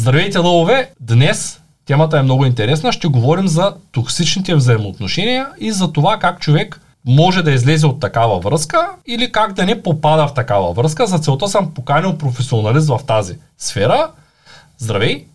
Здравейте, лъвове! Днес темата е много интересна. Ще говорим за токсичните взаимоотношения и за това как човек може да излезе от такава връзка или как да не попада в такава връзка. За целта съм поканил професионалист в тази сфера. Здравей!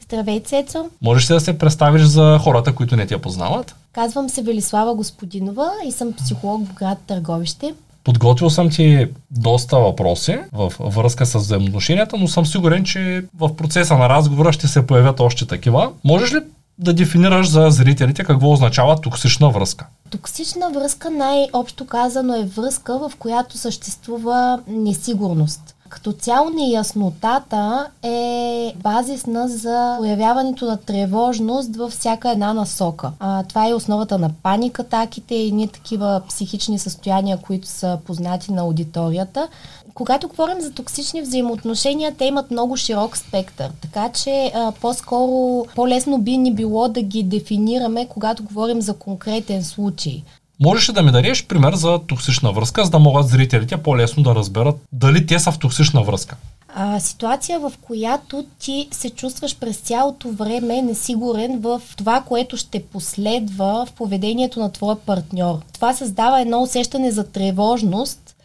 Здравей, Цецо! Можеш ли да се представиш за хората, които не те познават? Казвам се Велислава Господинова и съм психолог в град Търговище. Подготвил съм ти доста въпроси в връзка с взаимоотношенията, но съм сигурен, че в процеса на разговора ще се появят още такива. Можеш ли да дефинираш за зрителите какво означава токсична връзка? Токсична връзка най-общо казано е връзка, в която съществува несигурност. Като цяло неяснотата е базисна за появяването на тревожност във всяка една насока. А, това е основата на паникатаките и ние такива психични състояния, които са познати на аудиторията. Когато говорим за токсични взаимоотношения, те имат много широк спектър, така че а, по-скоро по-лесно би ни било да ги дефинираме, когато говорим за конкретен случай. Можеш ли да ми дадеш пример за токсична връзка, за да могат зрителите по-лесно да разберат дали те са в токсична връзка? А, ситуация, в която ти се чувстваш през цялото време несигурен в това, което ще последва в поведението на твоя партньор. Това създава едно усещане за тревожност,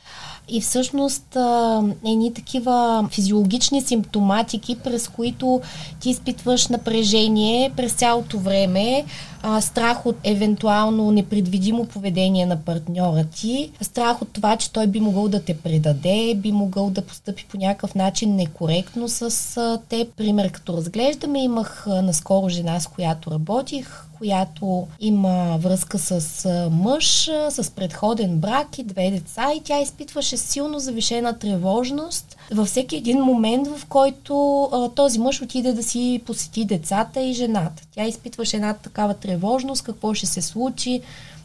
и всъщност а, едни такива физиологични симптоматики, през които ти изпитваш напрежение през цялото време, а, страх от евентуално непредвидимо поведение на партньора ти, страх от това, че той би могъл да те предаде, би могъл да постъпи по някакъв начин некоректно с а, те. Пример като разглеждаме, имах а, наскоро жена, с която работих, която има връзка с мъж, с предходен брак и две деца и тя изпитваше силно завишена тревожност във всеки един момент, в който а, този мъж отиде да си посети децата и жената. Тя изпитваше една такава тревожност, какво ще се случи,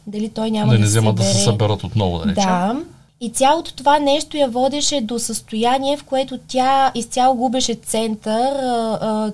дали той няма да, да не вземат да се съберат отново, да речем. Да. И цялото това нещо я водеше до състояние, в което тя изцяло губеше център,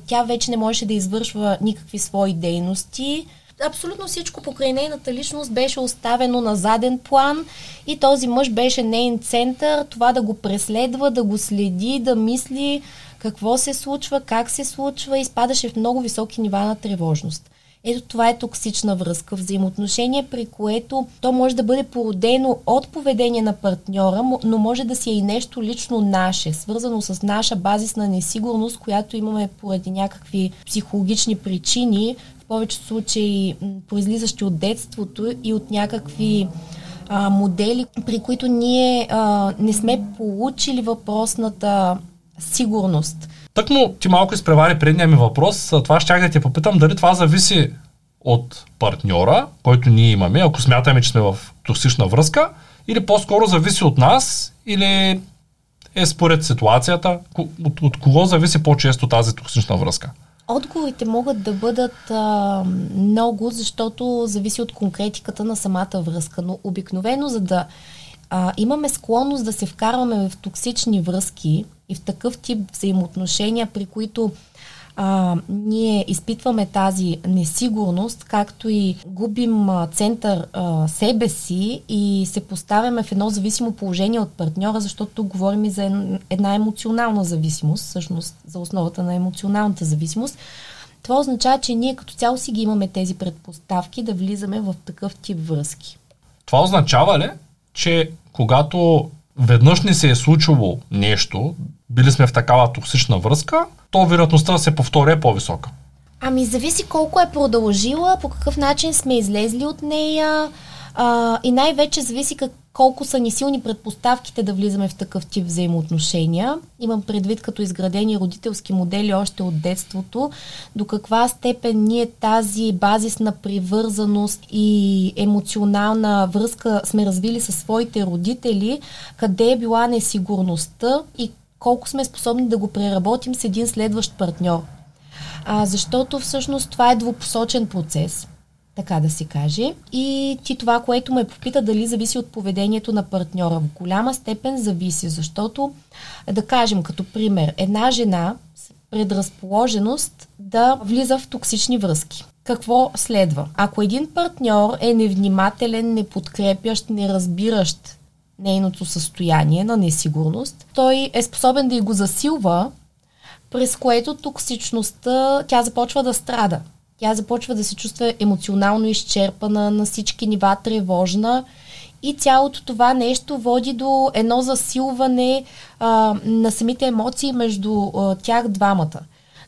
тя вече не можеше да извършва никакви свои дейности. Абсолютно всичко покрай нейната личност беше оставено на заден план и този мъж беше нейн център, това да го преследва, да го следи, да мисли какво се случва, как се случва и спадаше в много високи нива на тревожност. Ето това е токсична връзка, взаимоотношение, при което то може да бъде породено от поведение на партньора, но може да си е и нещо лично наше, свързано с наша базисна несигурност, която имаме поради някакви психологични причини, повечето случаи произлизащи от детството и от някакви а, модели, при които ние а, не сме получили въпросната сигурност. Тъкмо ти малко изпревари предния ми въпрос. Това ще да те попитам дали това зависи от партньора, който ние имаме, ако смятаме, че сме в токсична връзка, или по-скоро зависи от нас, или е според ситуацията, от, от кого зависи по-често тази токсична връзка? Отговорите могат да бъдат а, много, защото зависи от конкретиката на самата връзка, но обикновено за да а, имаме склонност да се вкарваме в токсични връзки и в такъв тип взаимоотношения, при които а, ние изпитваме тази несигурност, както и губим а, център а, себе си и се поставяме в едно зависимо положение от партньора, защото говорим и за една емоционална зависимост, всъщност за основата на емоционалната зависимост. Това означава, че ние като цяло си ги имаме тези предпоставки да влизаме в такъв тип връзки. Това означава ли, че когато веднъж ни се е случило нещо, били сме в такава токсична връзка, то вероятността да се повтори е по-висока. Ами зависи колко е продължила, по какъв начин сме излезли от нея а, и най-вече зависи как, колко са ни силни предпоставките да влизаме в такъв тип взаимоотношения. Имам предвид като изградени родителски модели още от детството, до каква степен ние тази базисна привързаност и емоционална връзка сме развили със своите родители, къде е била несигурността и колко сме способни да го преработим с един следващ партньор. А, защото всъщност това е двупосочен процес така да се каже. И ти това, което ме попита дали зависи от поведението на партньора. В голяма степен зависи, защото, да кажем като пример, една жена с предразположеност да влиза в токсични връзки. Какво следва? Ако един партньор е невнимателен, неподкрепящ, неразбиращ нейното състояние на несигурност, той е способен да и го засилва през което токсичността, тя започва да страда. Тя започва да се чувства емоционално изчерпана, на всички нива тревожна и цялото това нещо води до едно засилване а, на самите емоции между а, тях двамата.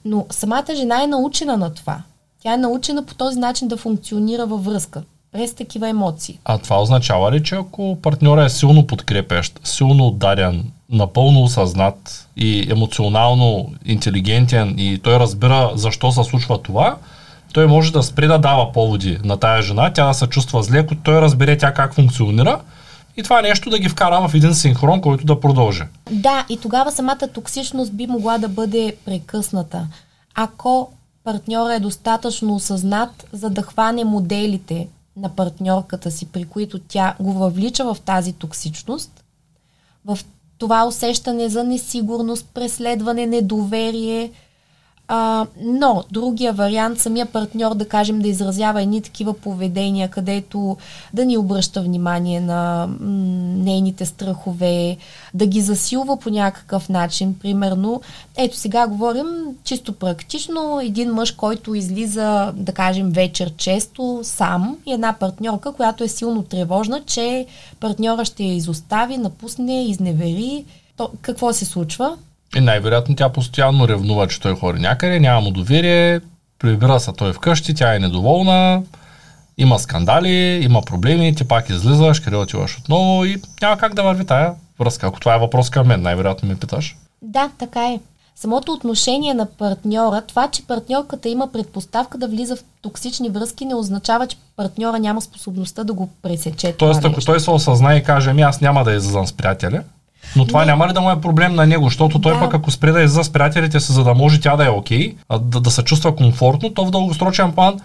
Но самата жена е научена на това. Тя е научена по този начин да функционира във връзка през такива емоции. А това означава ли, че ако партньора е силно подкрепящ, силно отдаден, напълно осъзнат и емоционално интелигентен и той разбира защо се случва това, той може да спре да дава поводи на тая жена, тя да се чувства зле, ако той разбере тя как функционира и това нещо да ги вкара в един синхрон, който да продължи. Да, и тогава самата токсичност би могла да бъде прекъсната. Ако партньора е достатъчно осъзнат, за да хване моделите на партньорката си, при които тя го въвлича в тази токсичност, в това усещане за несигурност, преследване, недоверие, а, но другия вариант, самия партньор, да кажем, да изразява едни такива поведения, където да ни обръща внимание на нейните страхове, да ги засилва по някакъв начин. Примерно, ето сега говорим чисто практично, един мъж, който излиза, да кажем, вечер често сам и една партньорка, която е силно тревожна, че партньора ще я изостави, напусне, изневери. То, какво се случва? И най-вероятно тя постоянно ревнува, че той хори някъде, няма му доверие, прибира се той вкъщи, тя е недоволна, има скандали, има проблеми, ти пак излизаш, къде отиваш отново и няма как да върви тая връзка. Ако това е въпрос към мен, най-вероятно ми питаш. Да, така е. Самото отношение на партньора, това, че партньорката има предпоставка да влиза в токсични връзки, не означава, че партньора няма способността да го пресече. Тоест, ако той се осъзнае и каже, ами аз няма да излизам с приятеля, но това не. няма ли да му е проблем на него, защото той да. пък ако спре да излиза с приятелите си, за да може тя да е окей, okay, да, да се чувства комфортно, то в дългосрочен план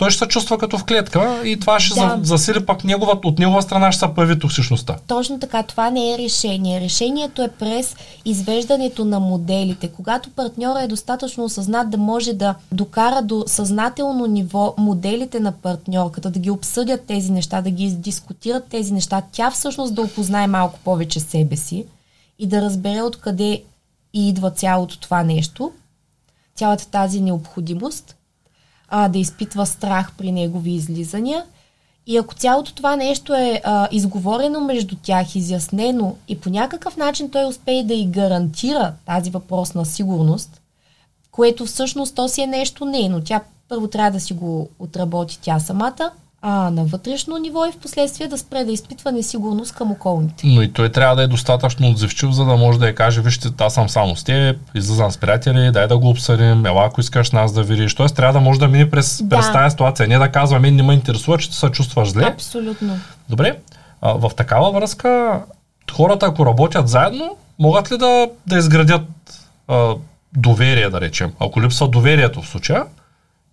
той ще се чувства като в клетка и това ще да. засили пък негова, от негова страна ще се появи токсичността. Точно така, това не е решение. Решението е през извеждането на моделите. Когато партньора е достатъчно осъзнат да може да докара до съзнателно ниво моделите на партньорката, да ги обсъдят тези неща, да ги дискутират тези неща, тя всъщност да опознае малко повече себе си и да разбере откъде идва цялото това нещо, цялата тази необходимост – а, да изпитва страх при негови излизания. И ако цялото това нещо е а, изговорено между тях, изяснено и по някакъв начин той успее да и гарантира тази въпрос на сигурност, което всъщност то си е нещо нейно. Тя първо трябва да си го отработи тя самата, а, на вътрешно ниво и в последствие да спре да изпитва несигурност към околните. Но и той трябва да е достатъчно отзивчив, за да може да я каже, вижте, аз съм само с теб, излизам с приятели, дай да го обсъдим, ела ако искаш нас да видиш. Тоест трябва да може да мине през, да. през тази ситуация, не да казва, мен не ме интересува, че се чувстваш зле. Абсолютно. Добре, а, в такава връзка хората, ако работят заедно, могат ли да, да изградят а, доверие, да речем, ако липсва доверието в случая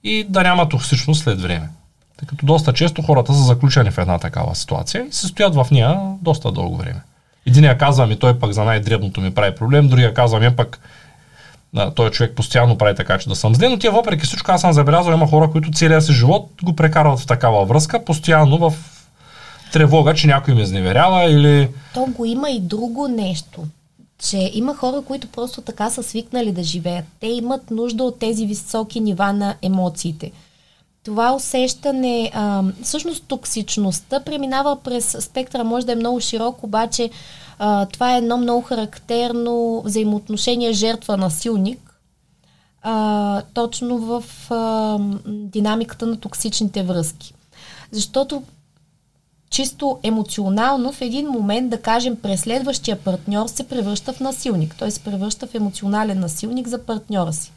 и да няма токсичност след време? Тъй като доста често хората са заключени в една такава ситуация и се стоят в нея доста дълго време. Единия казва ми, той пък за най-дребното ми прави проблем, другия казва ми пък да, той човек постоянно прави така, че да съм зле, но тия въпреки всичко аз съм забелязал, има хора, които целия си живот го прекарват в такава връзка, постоянно в тревога, че някой ме изневерява или... То го има и друго нещо че има хора, които просто така са свикнали да живеят. Те имат нужда от тези високи нива на емоциите това усещане, а, всъщност токсичността преминава през спектъра, може да е много широк, обаче а, това е едно много характерно взаимоотношение жертва-насилник, а, точно в а, динамиката на токсичните връзки. Защото чисто емоционално в един момент, да кажем, преследващия партньор се превръща в насилник. Той се превръща в емоционален насилник за партньора си.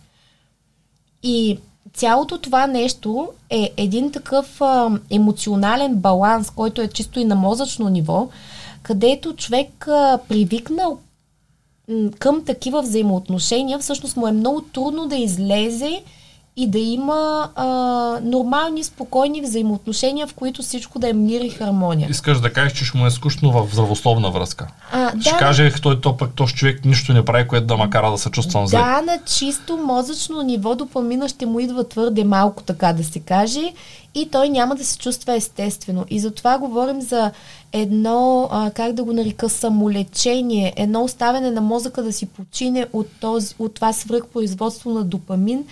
И цялото това нещо е един такъв а, емоционален баланс, който е чисто и на мозъчно ниво, където човек а, привикнал към такива взаимоотношения, всъщност му е много трудно да излезе и да има а, нормални, спокойни взаимоотношения, в които всичко да е мир и хармония. Искаш да кажеш, че ще му е скучно в здравословна връзка. А, ще да, каже, той то пък този човек нищо не прави, което да ма кара да се чувствам зле. Да, на чисто мозъчно ниво допамина ще му идва твърде малко, така да се каже, и той няма да се чувства естествено. И затова говорим за едно, а, как да го нарека, самолечение, едно оставяне на мозъка да си почине от, този, от това свръхпроизводство на допамин.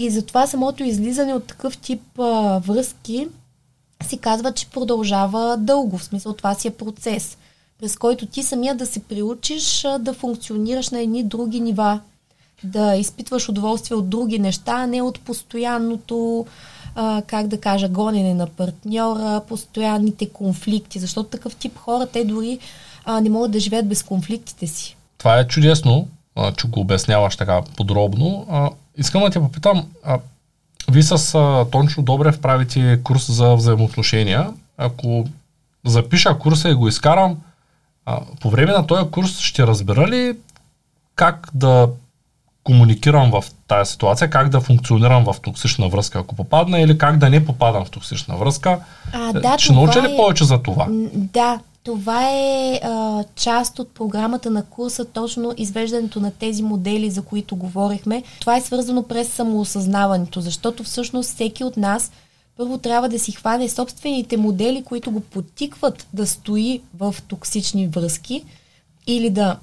И затова самото излизане от такъв тип а, връзки си казва, че продължава дълго. В смисъл това си е процес, през който ти самия да се приучиш а, да функционираш на едни други нива, да изпитваш удоволствие от други неща, а не от постоянното а, как да кажа, гонене на партньора, постоянните конфликти, защото такъв тип хора, те дори а, не могат да живеят без конфликтите си. Това е чудесно, а, че го обясняваш така подробно. А, искам да те попитам, а, вие с а, Тончо Добрев правите курс за взаимоотношения. Ако запиша курса и го изкарам, а, по време на този курс ще разбера ли как да комуникирам в тази ситуация, как да функционирам в токсична връзка, ако попадна, или как да не попадам в токсична връзка. А, да, Ще науча ли е... повече за това? Да, това е а, част от програмата на курса, точно извеждането на тези модели, за които говорихме. Това е свързано през самоосъзнаването, защото всъщност всеки от нас първо трябва да си хване собствените модели, които го потикват да стои в токсични връзки или да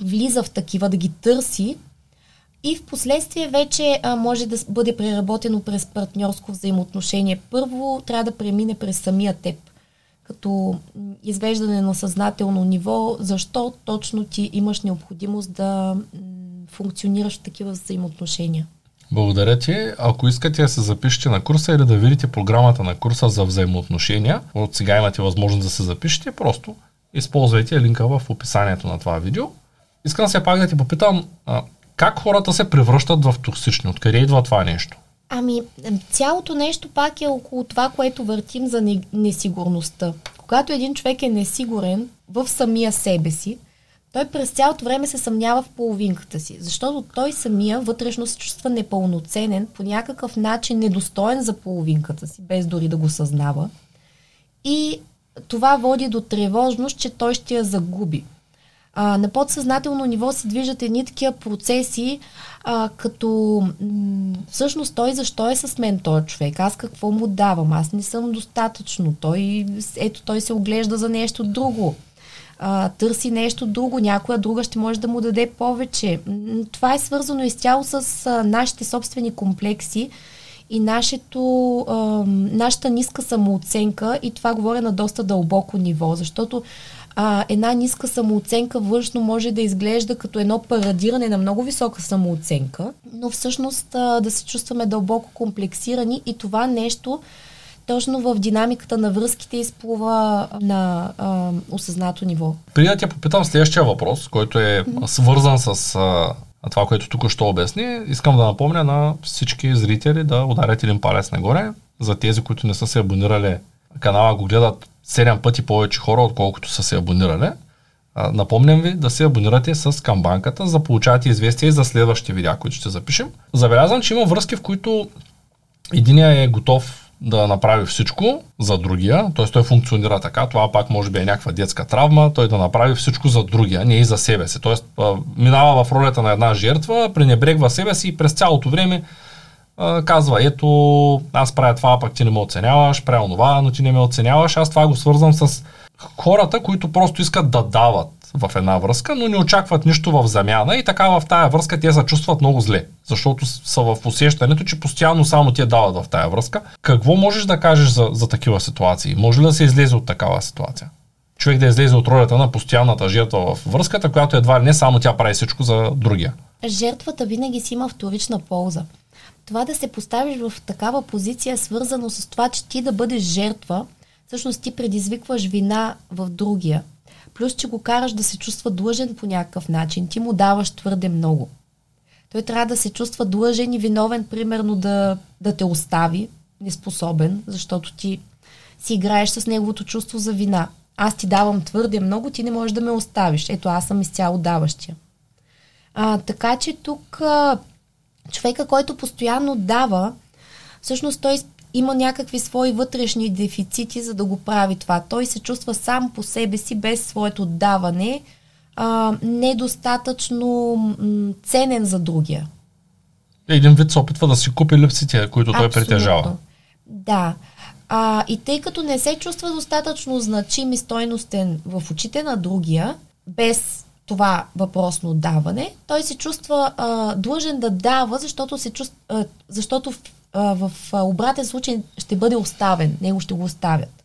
влиза в такива, да ги търси, и в последствие вече а, може да бъде преработено през партньорско взаимоотношение. Първо трябва да премине през самия теб, като извеждане на съзнателно ниво, защо точно ти имаш необходимост да функционираш в такива взаимоотношения. Благодаря ти. Ако искате да се запишете на курса или да видите програмата на курса за взаимоотношения, от сега имате възможност да се запишете, просто използвайте линка в описанието на това видео. Искам се пак да ти попитам, как хората се превръщат в токсични? Откъде идва това нещо? Ами, цялото нещо пак е около това, което въртим за не, несигурността. Когато един човек е несигурен в самия себе си, той през цялото време се съмнява в половинката си, защото той самия вътрешно се чувства непълноценен, по някакъв начин недостоен за половинката си, без дори да го съзнава. И това води до тревожност, че той ще я загуби а, на подсъзнателно ниво се движат едни такива процеси, а, като м- всъщност той защо е с мен този човек, аз какво му давам, аз не съм достатъчно, той, ето той се оглежда за нещо друго, а, търси нещо друго, някоя друга ще може да му даде повече. Това е свързано изцяло с а, нашите собствени комплекси, и нашето, а, нашата ниска самооценка и това говоря на доста дълбоко ниво, защото а, една ниска самооценка външно може да изглежда като едно парадиране на много висока самооценка, но всъщност а, да се чувстваме дълбоко комплексирани и това нещо точно в динамиката на връзките изплува на а, осъзнато ниво. Преди да те попитам следващия въпрос, който е свързан с а, това, което тук ще обясни, искам да напомня на всички зрители да ударят един палец нагоре. За тези, които не са се абонирали канала, го гледат 7 пъти повече хора, отколкото са се абонирали. Напомням ви да се абонирате с камбанката, за да получавате известия и за следващите видеа, които ще запишем. Забелязвам, че има връзки, в които единия е готов да направи всичко за другия, т.е. той функционира така, това пак може би е някаква детска травма, той да направи всичко за другия, не и за себе си. Т.е. минава в ролята на една жертва, пренебрегва себе си и през цялото време казва, ето, аз правя това, пък ти не ме оценяваш, правя това, но ти не ме оценяваш. Аз това го свързвам с хората, които просто искат да дават в една връзка, но не очакват нищо в замяна и така в тая връзка те се чувстват много зле, защото са в усещането, че постоянно само те дават в тая връзка. Какво можеш да кажеш за, за такива ситуации? Може ли да се излезе от такава ситуация? Човек да излезе от ролята на постоянната жертва в връзката, която едва ли не само тя прави всичко за другия. Жертвата винаги си има вторична полза това да се поставиш в такава позиция е свързано с това, че ти да бъдеш жертва, всъщност ти предизвикваш вина в другия. Плюс, че го караш да се чувства длъжен по някакъв начин. Ти му даваш твърде много. Той трябва да се чувства длъжен и виновен, примерно да, да те остави, неспособен, защото ти си играеш с неговото чувство за вина. Аз ти давам твърде много, ти не можеш да ме оставиш. Ето, аз съм изцяло даващия. А, така че тук а, човека, който постоянно дава, всъщност той има някакви свои вътрешни дефицити, за да го прави това. Той се чувства сам по себе си, без своето даване, а, недостатъчно м- ценен за другия. Един вид се опитва да си купи липсите, които той Абсолютно. притежава. Да. А, и тъй като не се чувства достатъчно значим и стойностен в очите на другия, без това въпросно даване, той се чувства а, длъжен да дава, защото, се чувства, а, защото в, а, в обратен случай ще бъде оставен, него ще го оставят.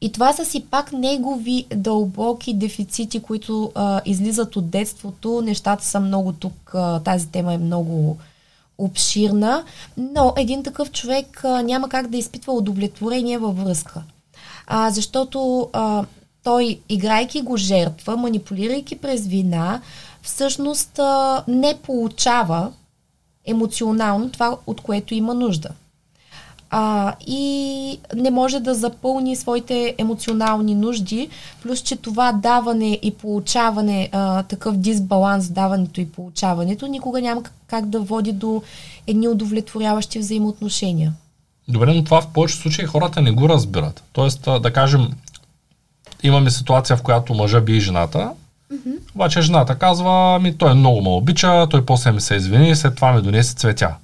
И това са си пак негови дълбоки дефицити, които а, излизат от детството. Нещата са много тук, а, тази тема е много обширна, но един такъв човек а, няма как да изпитва удовлетворение във връзка. А, защото а, той, играйки го жертва, манипулирайки през вина, всъщност а, не получава емоционално това, от което има нужда а, и не може да запълни своите емоционални нужди, плюс, че това даване и получаване, а, такъв дисбаланс, даването и получаването, никога няма как да води до едни удовлетворяващи взаимоотношения. Добре, но това в повечето случаи хората не го разбират. Тоест, да кажем, имаме ситуация, в която мъжа би жената, mm-hmm. обаче жената казва, ми той много ме обича, той после ми се извини, след това ми донесе цветя.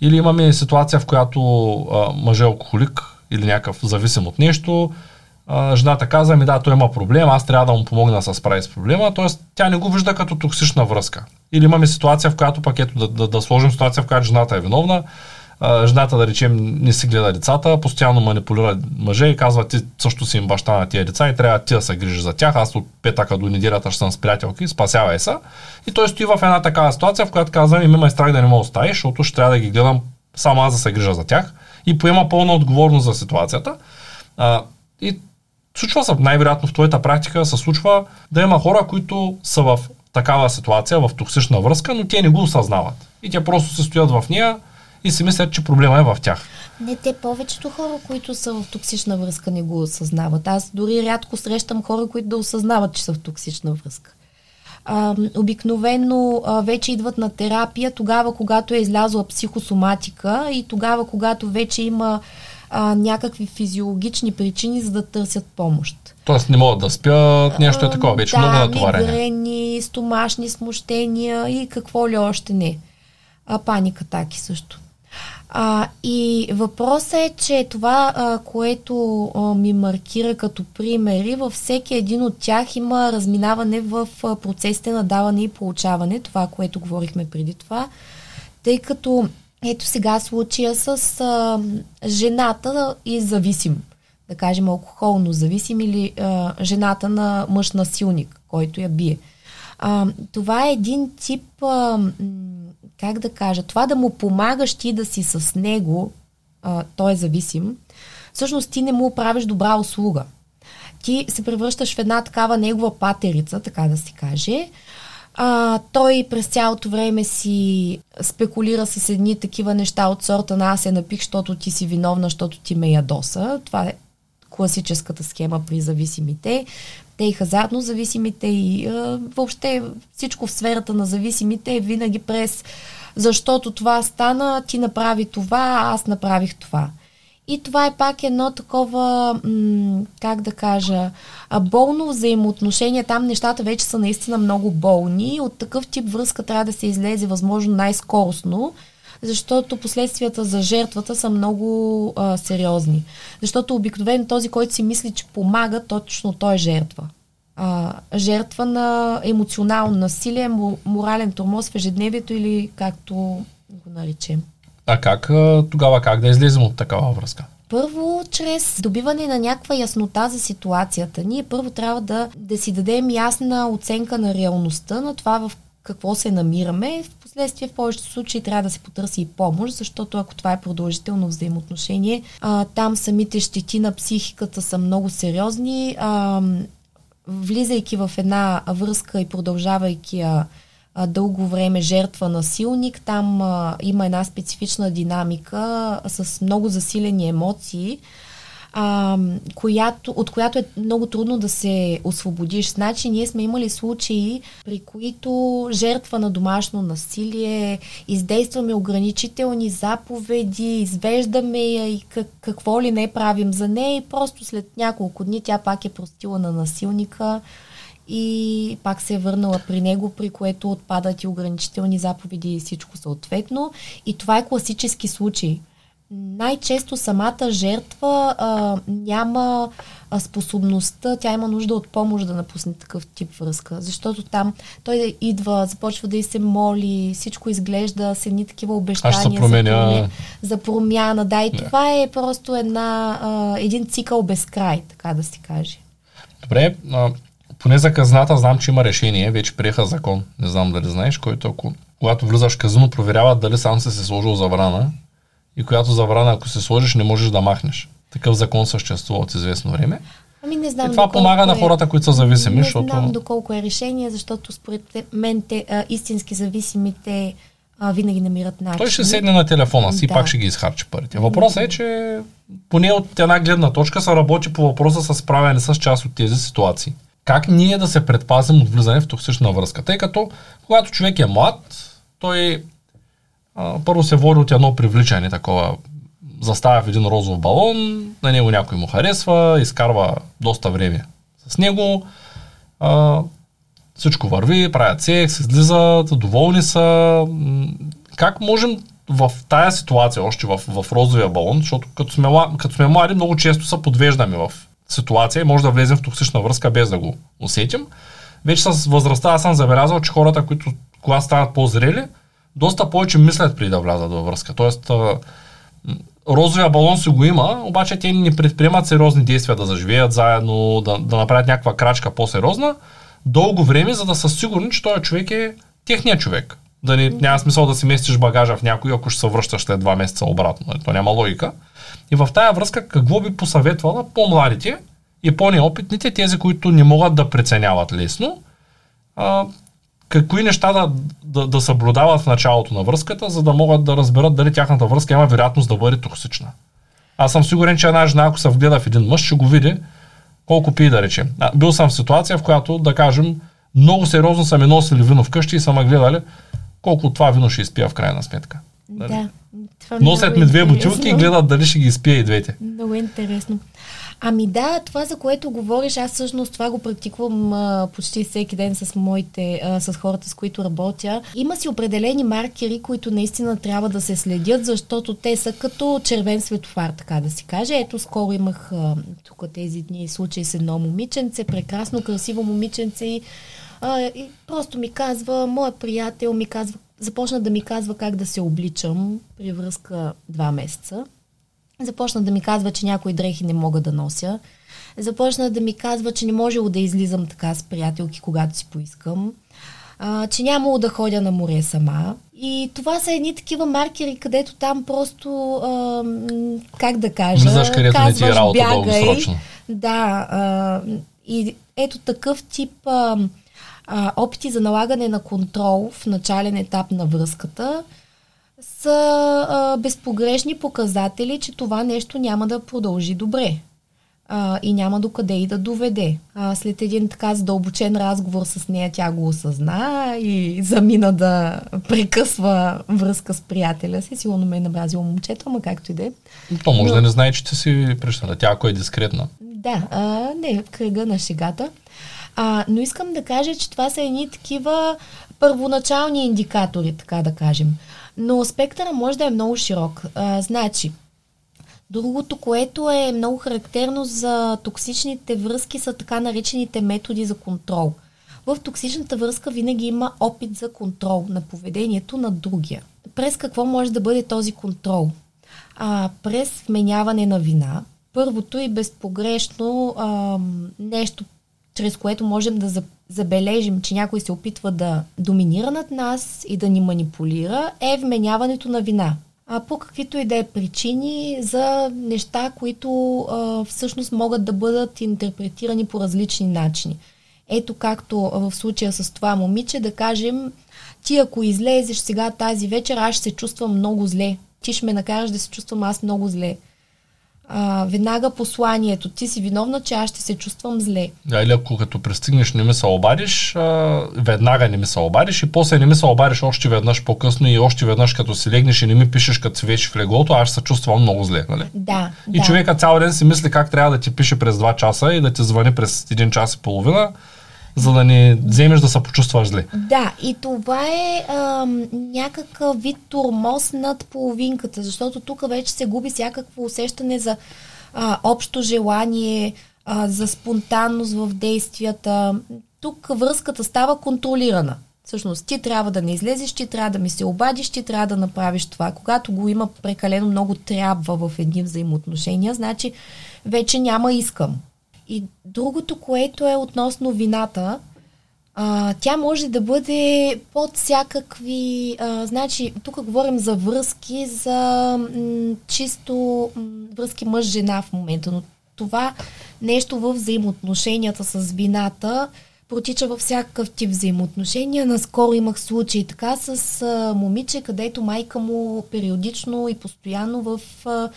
Или имаме ситуация, в която а, мъж е алкохолик или някакъв зависим от нещо, а, жената каза, ми да, той има проблем, аз трябва да му помогна да се справи с проблема, т.е. тя не го вижда като токсична връзка. Или имаме ситуация, в която пак ето да, да, да сложим ситуация, в която жената е виновна, жената, да речем, не си гледа децата, постоянно манипулира мъже и казва, ти също си им баща на тия деца и трябва ти да се грижиш за тях. Аз от петъка до неделята ще съм с приятелки, спасявай се. И той стои в една такава ситуация, в която казва, ми ме страх да не ме оставиш, защото ще трябва да ги гледам само аз да се грижа за тях и поема пълна отговорност за ситуацията. А, и случва се, най-вероятно в твоята практика се случва да има хора, които са в такава ситуация, в токсична връзка, но те не го осъзнават. И те просто се стоят в нея, и си мислят, че проблема е в тях. Не, те повечето хора, които са в токсична връзка, не го осъзнават. Аз дори рядко срещам хора, които да осъзнават, че са в токсична връзка. А, обикновено а, вече идват на терапия тогава, когато е излязла психосоматика и тогава, когато вече има а, някакви физиологични причини, за да търсят помощ. Тоест не могат да спят, нещо е такова, вече да, много натоварение. мигрени, стомашни смущения и какво ли още не. А, паника таки също. А, и въпросът е, че това, а, което а, ми маркира като примери, във всеки един от тях има разминаване в а, процесите на даване и получаване, това, което говорихме преди това, тъй като ето сега случая с а, жената и зависим, да кажем алкохолно зависим или а, жената на мъж насилник, който я бие. А, това е един тип а, как да кажа, това да му помагаш ти да си с него, а, той е зависим, всъщност ти не му правиш добра услуга. Ти се превръщаш в една такава негова патерица, така да се каже. А, той през цялото време си спекулира с едни такива неща от сорта на аз се напих, защото ти си виновна, защото ти ме ядоса. Това е класическата схема при зависимите. Те и хазартно зависимите и а, въобще всичко в сферата на зависимите е винаги през защото това стана, ти направи това, аз направих това. И това е пак едно такова, как да кажа, болно взаимоотношение. Там нещата вече са наистина много болни. От такъв тип връзка трябва да се излезе възможно най-скоростно, защото последствията за жертвата са много а, сериозни. Защото обикновено този, който си мисли, че помага, точно той е жертва. А, жертва на емоционално насилие, морален тормоз в ежедневието или както го наречем. А как тогава как да излезем от такава връзка? Първо, чрез добиване на някаква яснота за ситуацията. Ние първо трябва да, да си дадем ясна оценка на реалността, на това в какво се намираме. Последствие в повечето случаи трябва да се потърси и помощ, защото ако това е продължително взаимоотношение, а, там самите щети на психиката са много сериозни. А, влизайки в една връзка и продължавайки я а, дълго време жертва насилник, там а, има една специфична динамика с много засилени емоции. А, която, от която е много трудно да се освободиш. Значи ние сме имали случаи, при които жертва на домашно насилие, издействаме ограничителни заповеди, извеждаме я и как, какво ли не правим за нея и просто след няколко дни тя пак е простила на насилника и пак се е върнала при него, при което отпадат и ограничителни заповеди и всичко съответно. И това е класически случай. Най-често самата жертва а, няма а, способността, тя има нужда от помощ да напусне такъв тип връзка, защото там той идва, започва да й се моли, всичко изглежда с едни такива обещания за, променя... за промяна. Да, и yeah. това е просто една, а, един цикъл без край, така да се каже. Добре, а, поне за казната знам, че има решение, вече приеха закон, не знам дали знаеш, който ако когато влизаш в казино, проверяват дали сам се се сложил забрана и която забрана, ако се сложиш, не можеш да махнеш. Такъв закон съществува от известно време. Ами не знам. И това помага е, на хората, които са зависими. Не защото... знам доколко е решение, защото според мен те, а, истински зависимите а, винаги намират начин. Той ще седне на телефона си да. и пак ще ги изхарчи парите. Въпросът е, че поне от една гледна точка се работи по въпроса с справяне с част от тези ситуации. Как ние да се предпазим от влизане в токсична връзка? Тъй като когато човек е млад, той първо се води от едно привличане, такова заставя в един розов балон, на него някой му харесва, изкарва доста време с него, а, всичко върви, правят секс, излизат, доволни са. Как можем в тая ситуация, още в, в розовия балон, защото като сме, като сме млади, много често се подвеждаме в ситуация и може да влезем в токсична връзка без да го усетим. Вече с възрастта аз съм забелязал, че хората, които когато стават по-зрели, доста повече мислят преди да влязат във връзка. Тоест, розовия балон си го има, обаче те не предприемат сериозни действия да заживеят заедно, да, да направят някаква крачка по-сериозна, дълго време, за да са сигурни, че този човек е техният човек. Да не, няма смисъл да си местиш багажа в някой, ако ще се връщаш след два месеца обратно. То няма логика. И в тая връзка какво би посъветвала по-младите и по-неопитните, тези, които не могат да преценяват лесно, а, какви неща да, да, да съблюдават в началото на връзката, за да могат да разберат дали тяхната връзка има вероятност да бъде токсична. Аз съм сигурен, че една жена, ако се вгледа в един мъж, ще го види колко пи да речем. А, бил съм в ситуация, в която, да кажем, много сериозно са ми носили вино вкъщи и са ме гледали колко от това вино ще изпия в крайна сметка. Да. Това Носят ми две бутилки и гледат дали ще ги изпия и двете. Много интересно. Ами да, това за което говориш, аз всъщност това го практикувам а, почти всеки ден с моите, а, с хората, с които работя. Има си определени маркери, които наистина трябва да се следят, защото те са като червен светофар, така да си каже. Ето, скоро имах а, тук тези дни случай с едно момиченце, прекрасно, красиво момиченце и, а, и просто ми казва, моят приятел ми казва, започна да ми казва как да се обличам при връзка два месеца. Започна да ми казва, че някои дрехи не мога да нося. Започна да ми казва, че не можело да излизам така с приятелки, когато си поискам. А, че нямало да ходя на море сама. И това са едни такива маркери, където там просто, а, как да кажа, Влизаш където казваш, не ти е работа бягай. Да, а, и ето такъв тип а, а, опити за налагане на контрол в начален етап на връзката са а, безпогрешни показатели, че това нещо няма да продължи добре а, и няма докъде и да доведе. А, след един така задълбочен разговор с нея тя го осъзна и замина да прекъсва връзка с приятеля си. Сигурно ме е набразило момчето, ама както и да е. То може Но... да не знае, че ти си прещана. Тя ако е дискретна. Да, а, не, в кръга на шегата. А, но искам да кажа, че това са едни такива първоначални индикатори, така да кажем. Но спектъра може да е много широк. А, значи, другото, което е много характерно за токсичните връзки са така наречените методи за контрол. В токсичната връзка винаги има опит за контрол на поведението на другия. През какво може да бъде този контрол? А, през вменяване на вина. Първото и безпогрешно а, нещо, чрез което можем да забележим, че някой се опитва да доминира над нас и да ни манипулира, е вменяването на вина. А по каквито и да е причини за неща, които а, всъщност могат да бъдат интерпретирани по различни начини. Ето както в случая с това момиче, да кажем, ти ако излезеш сега тази вечер, аз ще се чувствам много зле. Ти ще ме накараш да се чувствам аз много зле. А, веднага посланието, ти си виновна, че аз ще се чувствам зле. Да, или ако като пристигнеш не ми се обадиш, а, веднага не ми се обадиш и после не ми се обадиш още веднъж по-късно и още веднъж като си легнеш и не ми пишеш като си вече в леглото, аз се чувствам много зле. Нали? Да. И да. човека цял ден си мисли как трябва да ти пише през 2 часа и да ти звъни през 1 час и половина, за да не вземеш да се почувстваш зле. Да, и това е ам, някакъв вид турмоз над половинката, защото тук вече се губи всякакво усещане за а, общо желание, а, за спонтанност в действията. Тук връзката става контролирана. Всъщност, ти трябва да не излезеш, ти трябва да ми се обадиш, ти трябва да направиш това. Когато го има прекалено много трябва в едни взаимоотношения, значи вече няма искам. И другото, което е относно вината, а, тя може да бъде под всякакви. А, значи, тук говорим за връзки, за м, чисто м, връзки мъж-жена в момента, но това нещо в взаимоотношенията с вината протича във всякакъв тип взаимоотношения. Наскоро имах случай така с а, момиче, където майка му периодично и постоянно в а,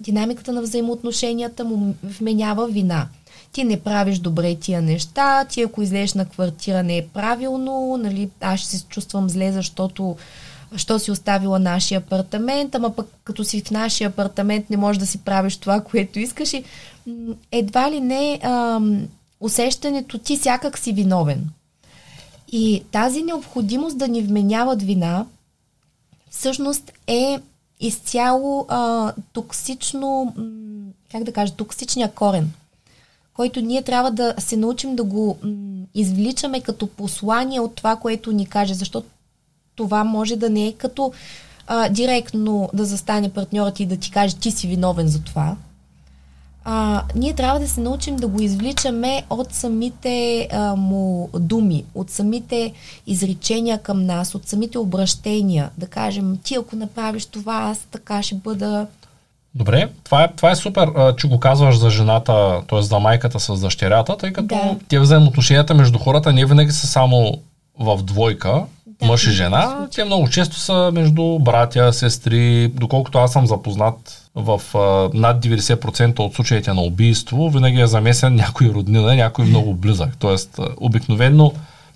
динамиката на взаимоотношенията му вменява вина ти не правиш добре тия неща, ти ако излезеш на квартира не е правилно, нали, аз ще се чувствам зле, защото що си оставила нашия апартамент, ама пък като си в нашия апартамент не можеш да си правиш това, което искаш и едва ли не ам, усещането ти сякак си виновен. И тази необходимост да ни вменяват вина всъщност е изцяло а, токсично, как да кажа, токсичния корен който ние трябва да се научим да го извличаме като послание от това, което ни каже, защото това може да не е като а, директно да застане партньорът и да ти каже ти си виновен за това. А, ние трябва да се научим да го извличаме от самите а, му думи, от самите изречения към нас, от самите обращения. Да кажем, ти ако направиш това, аз така ще бъда Добре, това е, това е супер, че го казваш за жената, т.е. за майката с дъщерята, тъй като Да. те взаимоотношенията между хората не винаги са само в двойка, Да, мъж и жена, те много често са между братя, сестри, доколкото аз съм запознат в а, над 90% от случаите на убийство, винаги е замесен някой роднина, някой много близък. Тоест, а, обикновенно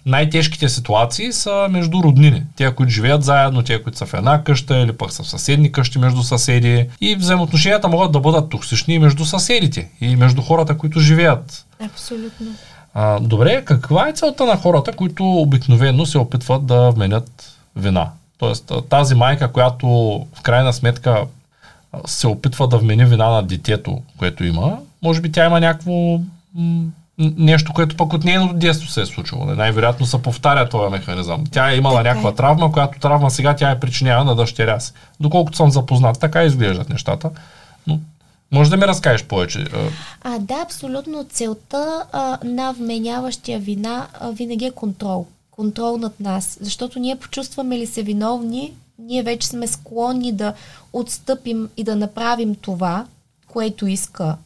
най-тежките ситуации са между роднини. Те, които живеят заедно, те, които са в една къща или пък са в съседни къщи между съседи. И взаимоотношенията могат да бъдат токсични между съседите и между хората, които живеят. абсолютно. А, добре, каква е целта на хората, които обикновено се опитват да вменят вина? Тоест, тази майка, която в крайна сметка се опитва да вмени вина на детето, което има, може би тя има някакво нещо, което пък от нейното детство се е случило. Най-вероятно се повтаря този механизъм. Тя е имала Така е. някаква травма, която травма сега тя е причинява на дъщеря си. Доколкото съм запознат, така изглеждат нещата. Но може да ми разкажеш повече. а, А, да, абсолютно. Целта а, на вменяващия вина а, винаги е контрол. Контрол над нас. Защото ние почувстваме ли се виновни, ние вече сме склонни да отстъпим и да направим това, което иска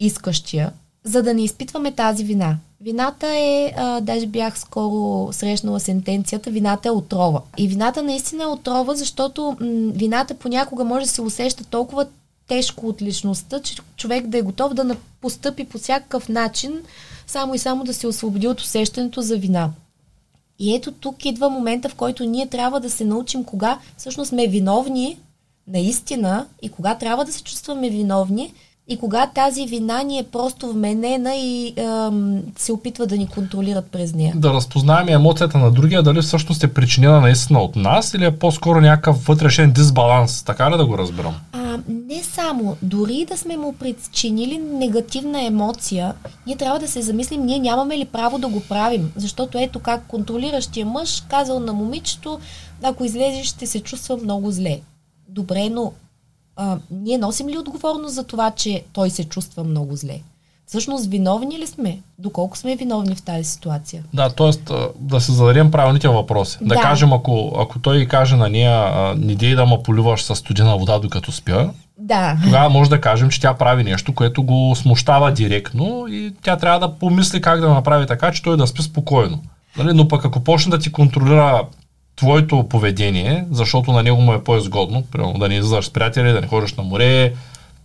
искащия, за да не изпитваме тази вина. Вината е, а, даже бях скоро срещнала сентенцията, вината е отрова. И вината наистина е отрова, защото м, вината понякога може да се усеща толкова тежко от личността, че човек да е готов да постъпи по всякакъв начин, само и само да се освободи от усещането за вина. И ето тук идва момента, в който ние трябва да се научим кога всъщност сме виновни наистина и кога трябва да се чувстваме виновни и кога тази вина ни е просто вменена и ам, се опитва да ни контролират през нея. да разпознаем емоцията на другия, дали всъщност е причинена наистина от нас или е по-скоро някакъв вътрешен дисбаланс. Така ли да го разбирам? А, не само, дори да сме му причинили негативна емоция, ние трябва да се замислим, ние нямаме ли право да го правим. Защото ето как контролиращия мъж казал на момичето, ако излезеш ще се чувства много зле. Добре, но а, ние носим ли отговорност за това, че той се чувства много зле? Всъщност виновни ли сме? Доколко сме виновни в тази ситуация? Да, т.е. да се зададем правилните въпроси. Да, Да. кажем, ако, ако той каже на нея, не дей да ме поливаш с студена вода докато спя, Да. тогава може да кажем, че тя прави нещо, което го смущава директно и тя трябва да помисли как да направи така, че той да спи спокойно. Нали? Но пък ако почне да ти контролира твоето поведение, защото на него му е по-изгодно, примерно да не излизаш с приятели, да не ходиш на море,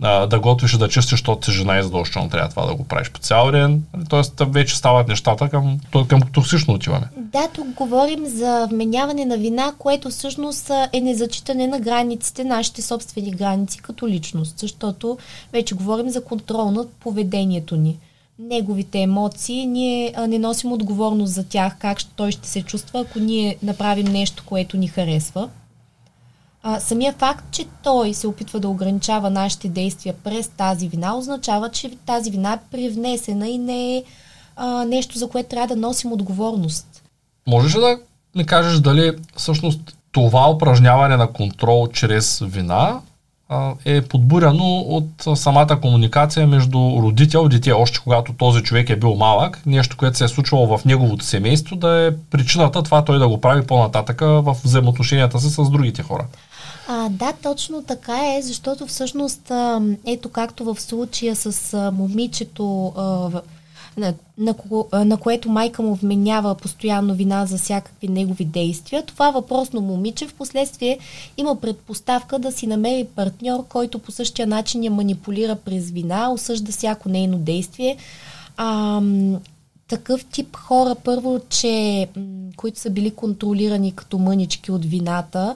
да готвиш и да чистиш, защото си жена и задължително трябва това да го правиш по цял ден. Тоест вече стават нещата към, към токсично отиване. Да, тук говорим за вменяване на вина, което всъщност е незачитане на границите, нашите собствени граници като личност, защото вече говорим за контрол над поведението ни неговите емоции, ние а, не носим отговорност за тях, как той ще се чувства, ако ние направим нещо, което ни харесва. А, самия факт, че той се опитва да ограничава нашите действия през тази вина, означава, че тази вина е привнесена и не е а, нещо, за което трябва да носим отговорност. Можеш ли да ми кажеш дали всъщност това упражняване на контрол чрез вина е подбуряно от самата комуникация между родител и дете, още когато този човек е бил малък, нещо, което се е случвало в неговото семейство, да е причината това той да го прави по-нататъка в взаимоотношенията си с другите хора. А, да, точно така е, защото всъщност ето както в случая с момичето на, на, на което майка му вменява постоянно вина за всякакви негови действия, това въпросно момиче в последствие има предпоставка да си намери партньор, който по същия начин я манипулира през вина, осъжда всяко нейно действие. А, такъв тип хора, първо, че, които са били контролирани като мънички от вината,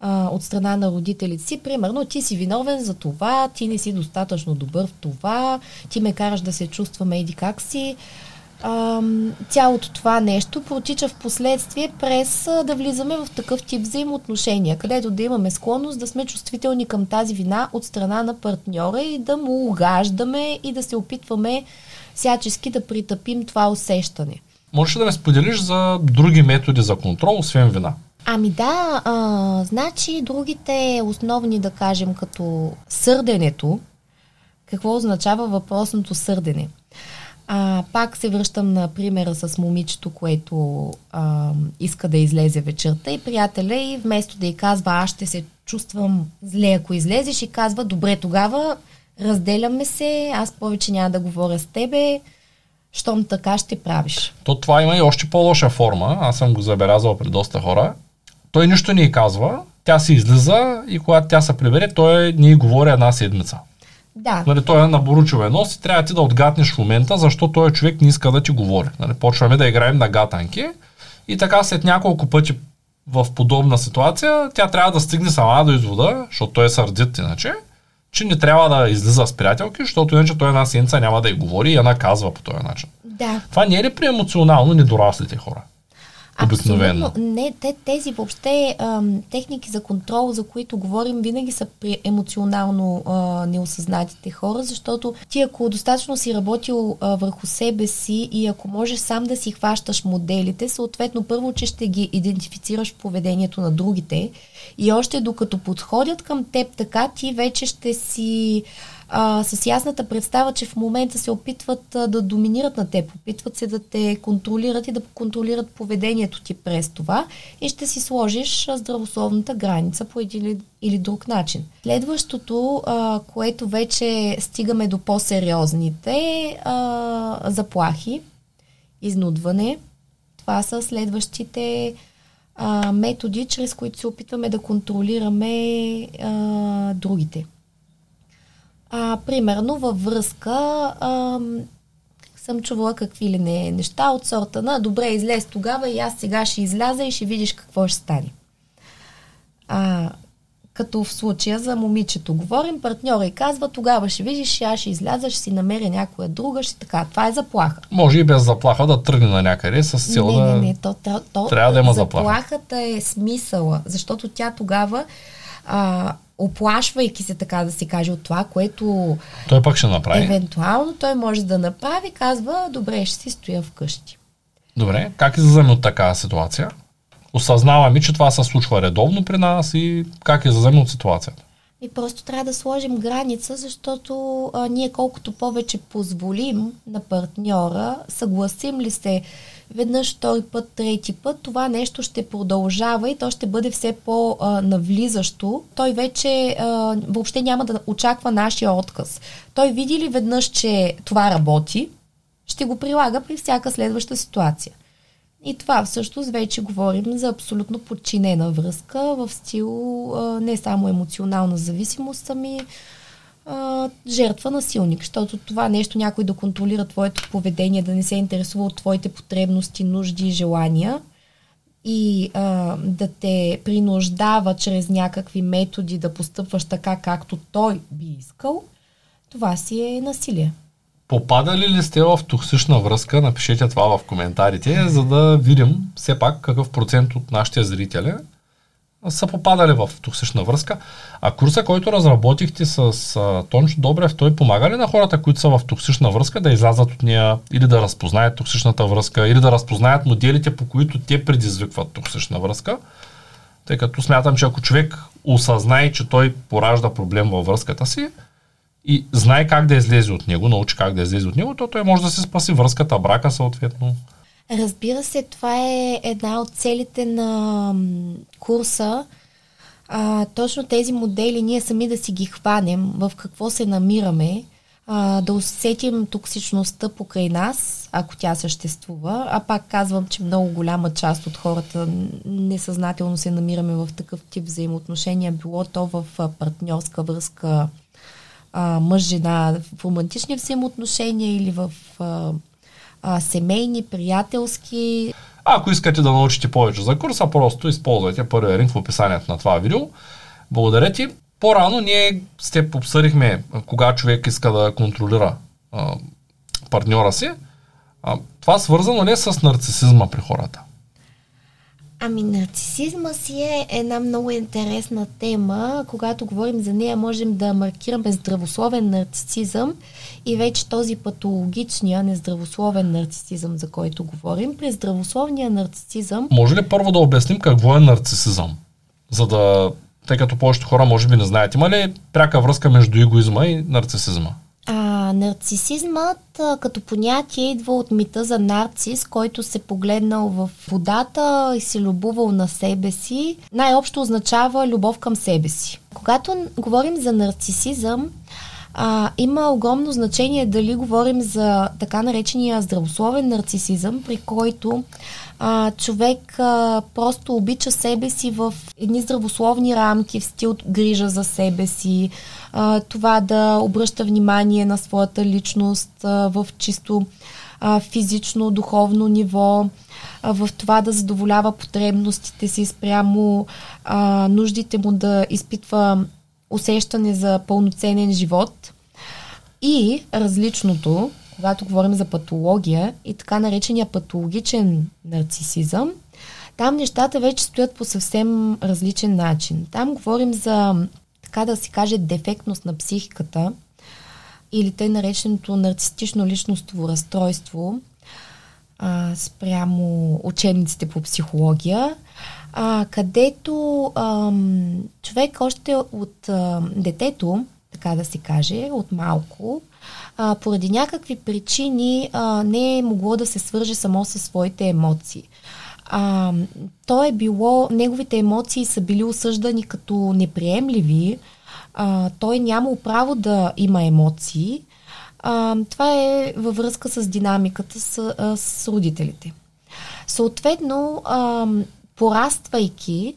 а, от страна на родителите си. Примерно, ти си виновен за това, ти не си достатъчно добър в това, ти ме караш да се чувствам еди как си. А, цялото това нещо протича в последствие през а, да влизаме в такъв тип взаимоотношения, където да имаме склонност да сме чувствителни към тази вина от страна на партньора и да му угаждаме и да се опитваме всячески да притъпим това усещане. Можеш да ме споделиш за други методи за контрол, освен вина? Ами да, а, значи другите основни, да кажем, като сърденето, какво означава въпросното сърдене? А, пак се връщам на примера с момичето, което а, иска да излезе вечерта и приятеля и вместо да й казва аз ще се чувствам зле, ако излезеш и казва добре тогава разделяме се, аз повече няма да говоря с тебе, щом така ще правиш. То това има и още по-лоша форма, аз съм го забелязал при доста хора, той нищо не й казва, тя си излиза и когато тя се прибере, той ни говори една седмица. Да. Нали, той е на боручове нос и трябва ти да отгатнеш в момента, защото той човек не иска да ти говори. Нали, почваме да играем на гатанки и така след няколко пъти в подобна ситуация, тя трябва да стигне сама до извода, защото той е сърдит иначе, че не трябва да излиза с приятелки, защото иначе той една седмица няма да й говори и я наказва по този начин. Да. Това не е ли при емоционално недораслите хора? Обикновено. Не, те, тези въобще ам, техники за контрол, за които говорим, винаги са при емоционално а, неосъзнатите хора, защото ти ако достатъчно си работил а, върху себе си и ако можеш сам да си хващаш моделите, съответно първо, че ще ги идентифицираш в поведението на другите и още докато подходят към теб така, ти вече ще си а, с ясната представа, че в момента се опитват а, да доминират на теб, опитват се да те контролират и да контролират поведението ти през това и ще си сложиш а, здравословната граница по един или, друг начин. Следващото, а, което вече стигаме до по-сериозните а, заплахи, изнудване, това са следващите а, методи, чрез които се опитваме да контролираме а, другите. А, примерно във връзка а, съм чувала какви ли не неща от сорта на добре, излез тогава и аз сега ще изляза и ще видиш какво ще стане. А, като в случая за момичето говорим, партньора и казва, тогава ще видиш, аз ще изляза, ще си намеря някоя друга, ще така. Това е заплаха. Може и без заплаха да тръгне на някъде с цел не. Не, не, то, то, то, трябва да има заплаха. Заплахата е смисъла, защото тя тогава а, оплашвайки се, така да се каже, от това, което той пък ще направи. Евентуално той може да направи, казва, добре, ще си стоя вкъщи. Добре, как излизаме от такава ситуация? Осъзнаваме, че това се случва редовно при нас и как излизаме от ситуацията? И просто трябва да сложим граница, защото а, ние колкото повече позволим на партньора, съгласим ли се веднъж, втори път, трети път, това нещо ще продължава и то ще бъде все по-навлизащо. Той вече а, въобще няма да очаква нашия отказ. Той види ли веднъж, че това работи, ще го прилага при всяка следваща ситуация. И това всъщност вече говорим за абсолютно подчинена връзка в стил а, не само емоционална зависимост, ами а, жертва насилник, защото това нещо някой да контролира твоето поведение, да не се интересува от твоите потребности, нужди и желания и а, да те принуждава чрез някакви методи да постъпваш така, както той би искал, това си е насилие. Попадали ли сте в токсична връзка? Напишете това в коментарите, за да видим все пак какъв процент от нашите зрители са попадали в токсична връзка. А курса, който разработихте с а, Тончо Добрев, той помага ли на хората, които са в токсична връзка, да излязат от нея или да разпознаят токсичната връзка, или да разпознаят моделите, по които те предизвикват токсична връзка? Тъй като смятам, че ако човек осъзнае, че той поражда проблем във връзката си и знае как да излезе от него, научи как да излезе от него, то той може да се спаси връзката, брака съответно. Разбира се, това е една от целите на курса. А, точно тези модели ние сами да си ги хванем, в какво се намираме, а, да усетим токсичността покрай нас, ако тя съществува. А пак казвам, че много голяма част от хората несъзнателно се намираме в такъв тип взаимоотношения, било то в партньорска връзка, мъж-жена, в романтични взаимоотношения или в а, а, семейни, приятелски. Ако искате да научите повече за курса, просто използвайте първия линк в описанието на това видео. Благодаря ти. По-рано ние с теб обсъдихме кога човек иска да контролира а, партньора си. А, това свързано ли е с нарцисизма при хората? Ами нарцисизма си е една много интересна тема. Когато говорим за нея, можем да маркираме здравословен нарцисизъм и вече този патологичния, нездравословен нарцисизъм, за който говорим. При здравословния нарцисизъм... Може ли първо да обясним какво е нарцисизъм? За да, тъй като повечето хора може би не знаят, има ли пряка връзка между егоизма и нарцисизма? А, нарцисизмът като понятие идва от мита за нарцис, който се погледнал в водата и се любувал на себе си. Най-общо означава любов към себе си. Когато говорим за нарцисизъм, а, има огромно значение дали говорим за така наречения здравословен нарцисизъм, при който а, човек а, просто обича себе си в едни здравословни рамки, в стил грижа за себе си, а, това да обръща внимание на своята личност а, в чисто а, физично, духовно ниво, а, в това да задоволява потребностите си спрямо а, нуждите му да изпитва усещане за пълноценен живот. И различното, когато говорим за патология и така наречения патологичен нарцисизъм, там нещата вече стоят по съвсем различен начин. Там говорим за, така да се каже, дефектност на психиката или тъй нареченото нарцистично личностово разстройство а, спрямо учебниците по психология, а, където а, човек още от а, детето, така да се каже, от малко, а, поради някакви причини а, не е могло да се свърже само със своите емоции. А, то е било, неговите емоции са били осъждани като неприемливи, а, той нямал право да има емоции. А, това е във връзка с динамиката с, а, с родителите. Съответно, а, пораствайки,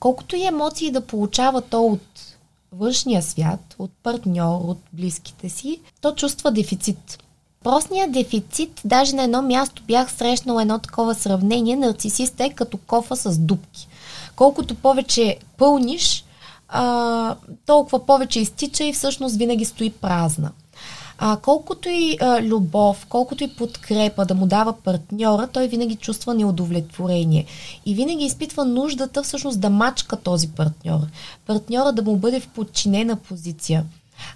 колкото и емоции да получава то от външния свят, от партньор, от близките си, то чувства дефицит. Простният дефицит, даже на едно място бях срещнала едно такова сравнение, нарцисист е като кофа с дупки. Колкото повече пълниш, а, толкова повече изтича и всъщност винаги стои празна. А, колкото и а, любов, колкото и подкрепа да му дава партньора, той винаги чувства неудовлетворение. И винаги изпитва нуждата всъщност да мачка този партньор. Партньора да му бъде в подчинена позиция.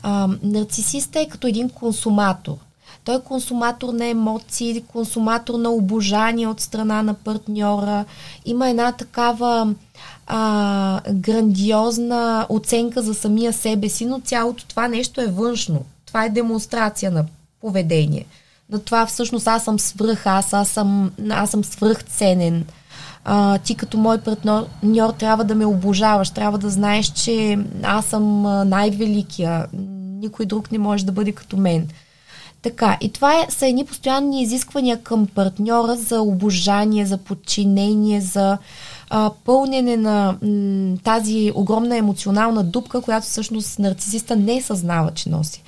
А, нарцисиста е като един консуматор. Той е консуматор на емоции, консуматор на обожание от страна на партньора. Има една такава а, грандиозна оценка за самия себе си, но цялото това нещо е външно. Това е демонстрация на поведение. На това всъщност аз съм свръх, аз, аз съм, аз съм свръхценен. А, ти като мой партньор трябва да ме обожаваш, трябва да знаеш, че аз съм най-великия, никой друг не може да бъде като мен. Така, и това е, са едни постоянни изисквания към партньора за обожание, за подчинение, за а, пълнене на м, тази огромна емоционална дупка, която всъщност нарцисиста не съзнава, че носи.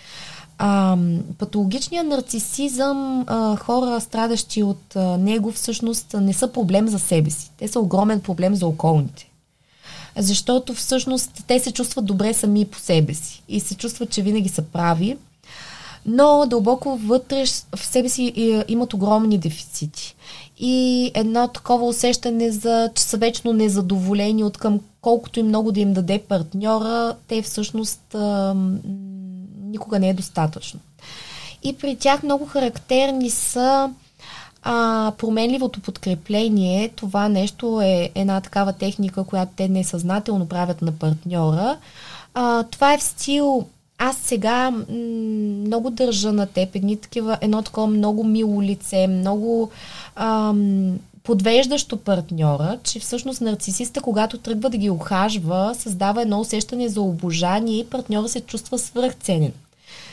А, патологичният нарцисизъм, а, хора, страдащи от а, него, всъщност не са проблем за себе си. Те са огромен проблем за околните. Защото всъщност те се чувстват добре сами по себе си и се чувстват, че винаги са прави, но дълбоко вътре в себе си имат огромни дефицити. И едно такова усещане за, че са вечно незадоволени от към колкото и много да им даде партньора, те всъщност никога не е достатъчно. И при тях много характерни са а, променливото подкрепление. Това нещо е една такава техника, която те несъзнателно правят на партньора. А, това е в стил аз сега м- много държа на теб, едни такива, едно такова много мило лице, много ам, подвеждащо партньора, че всъщност нарцисиста, когато тръгва да ги охажва, създава едно усещане за обожание и партньора се чувства свръхценен.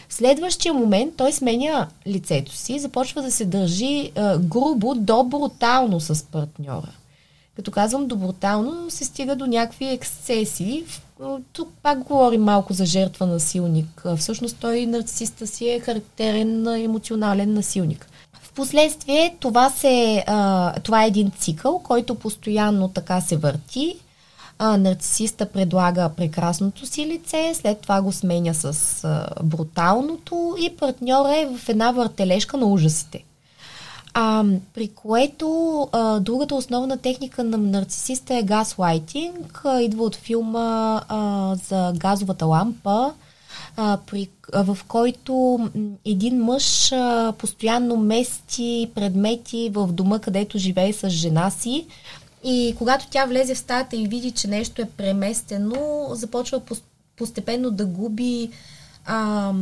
В следващия момент той сменя лицето си и започва да се държи а, грубо до брутално с партньора. Като казвам до брутално, се стига до някакви ексцесии. Тук пак говорим малко за жертва насилник. Всъщност той нарцисиста си е характерен емоционален насилник. Впоследствие това, се, а, това е един цикъл, който постоянно така се върти. А, нарцисиста предлага прекрасното си лице, след това го сменя с а, бруталното и партньора е в една въртележка на ужасите. А, при което а, другата основна техника на нарцисиста е газлайтинг. Идва от филма а, за газовата лампа, при, в който един мъж постоянно мести предмети в дома, където живее с жена си. И когато тя влезе в стаята и види, че нещо е преместено, започва постепенно да губи а,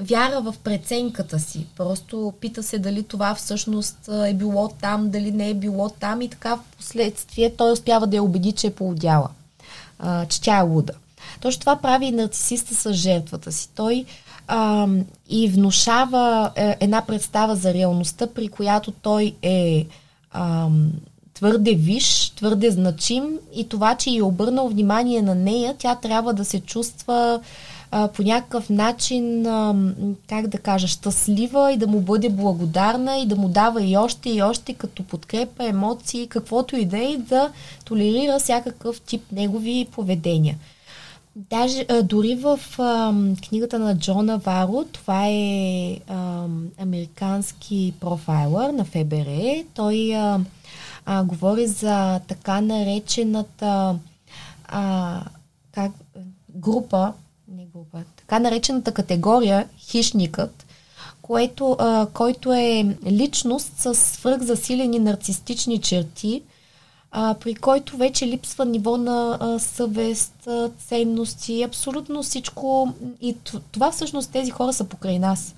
вяра в преценката си. Просто пита се дали това всъщност е било там, дали не е било там и така в последствие той успява да я убеди, че е поудяла, а, че тя е луда. Точно това прави и нарцисиста с жертвата си. Той а, и внушава е, една представа за реалността, при която той е а, твърде виш, твърде значим и това, че е обърнал внимание на нея, тя трябва да се чувства а, по някакъв начин, а, как да кажа, щастлива и да му бъде благодарна и да му дава и още и още като подкрепа, емоции, каквото и да е, да толерира всякакъв тип негови поведения. Даже а, дори в а, книгата на Джона Варо, това е а, американски профайлър на ФБР, той а, а, говори за така наречената а, как, група не група, така наречената категория хищникът, което, а, който е личност с свръхзасилени нарцистични черти, а, при който вече липсва ниво на а, съвест, а, ценности, абсолютно всичко. И това всъщност тези хора са покрай нас.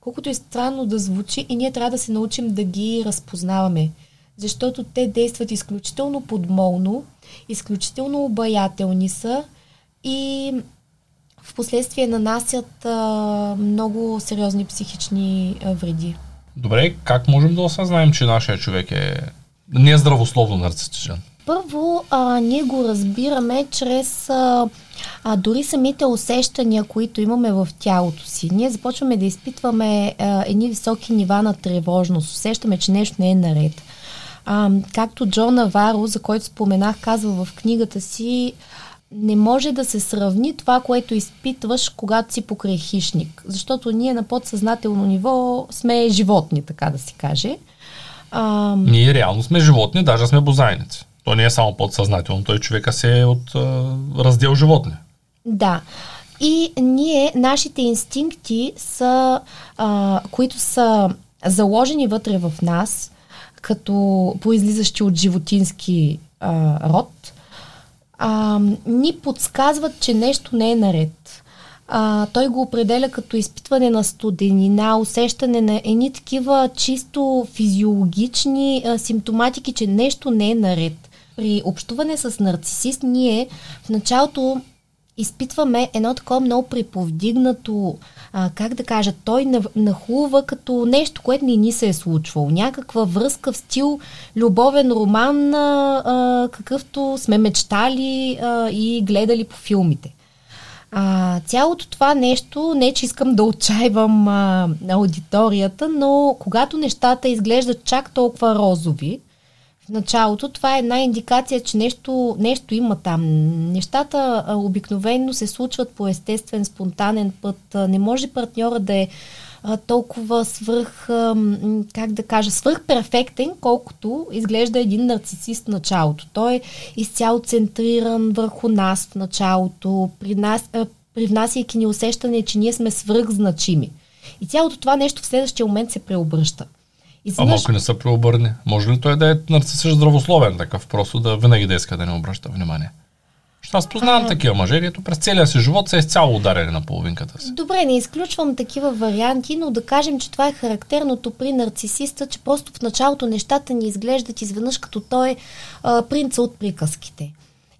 Колкото е странно да звучи, и ние трябва да се научим да ги разпознаваме. Защото те действат изключително подмолно, изключително обаятелни са и в последствие нанасят а, много сериозни психични а, вреди. Добре, как можем да осъзнаем, че нашия човек е не е здравословно нарцистичен? Първо, а, ние го разбираме чрез а, а, дори самите усещания, които имаме в тялото си. Ние започваме да изпитваме а, едни високи нива на тревожност. Усещаме, че нещо не е наред. А, както Джо Наваро, за който споменах, казва в книгата си, не може да се сравни това, което изпитваш, когато си покрай хищник. Защото ние на подсъзнателно ниво сме животни, така да се каже. А... Ние реално сме животни, даже сме бозайници. То не е само подсъзнателно, той човека се е от а, раздел животни. Да. И ние, нашите инстинкти са, а, които са заложени вътре в нас, като произлизащи от животински а, род, а, ни подсказват, че нещо не е наред. А, той го определя като изпитване на студенина, усещане на едни такива чисто физиологични а, симптоматики, че нещо не е наред. При общуване с нарцисист ние в началото изпитваме едно такова много приповдигнато, а, как да кажа, той нахлува като нещо, което не ни се е случвало. Някаква връзка в стил любовен роман, а, какъвто сме мечтали а, и гледали по филмите. А, цялото това нещо, не че искам да отчаивам а, аудиторията, но когато нещата изглеждат чак толкова розови, в началото, това е една индикация, че нещо, нещо има там. Нещата а, обикновено се случват по естествен, спонтанен път. А, не може партньора да е а, толкова свръх, а, как да кажа, свръх перфектен, колкото изглежда един нарцисист в началото. Той е изцяло центриран върху нас в началото, при нас, а, привнасяйки ни усещане, че ние сме свръхзначими. И цялото това нещо в следващия момент се преобръща. Изведнъж... Ама ако не се преобърне, може ли той да е нарцисист здравословен такъв, просто да винаги да иска да не обръща внимание? Защото аз познавам а... такива мъже, които през целия си живот са изцяло ударени на половинката си. Добре, не изключвам такива варианти, но да кажем, че това е характерното при нарцисиста, че просто в началото нещата ни изглеждат изведнъж като той е принца от приказките.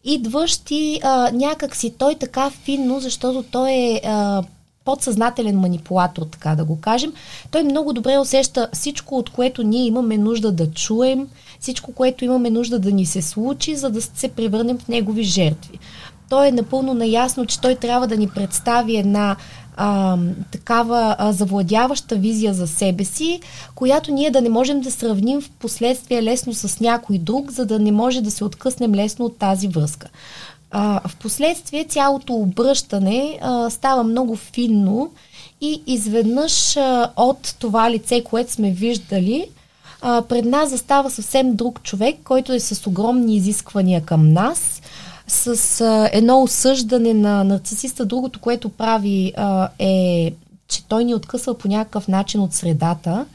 Идваш ти а, някак си той така финно, защото той е а, подсъзнателен манипулатор, така да го кажем, той много добре усеща всичко, от което ние имаме нужда да чуем, всичко, което имаме нужда да ни се случи, за да се превърнем в негови жертви. Той е напълно наясно, че той трябва да ни представи една а, такава а, завладяваща визия за себе си, която ние да не можем да сравним в последствие лесно с някой друг, за да не може да се откъснем лесно от тази връзка. А, в последствие цялото обръщане а, става много финно и изведнъж а, от това лице, което сме виждали, а, пред нас застава съвсем друг човек, който е с огромни изисквания към нас, с а, едно осъждане на нарцисиста. Другото, което прави а, е, че той ни откъсва по някакъв начин от средата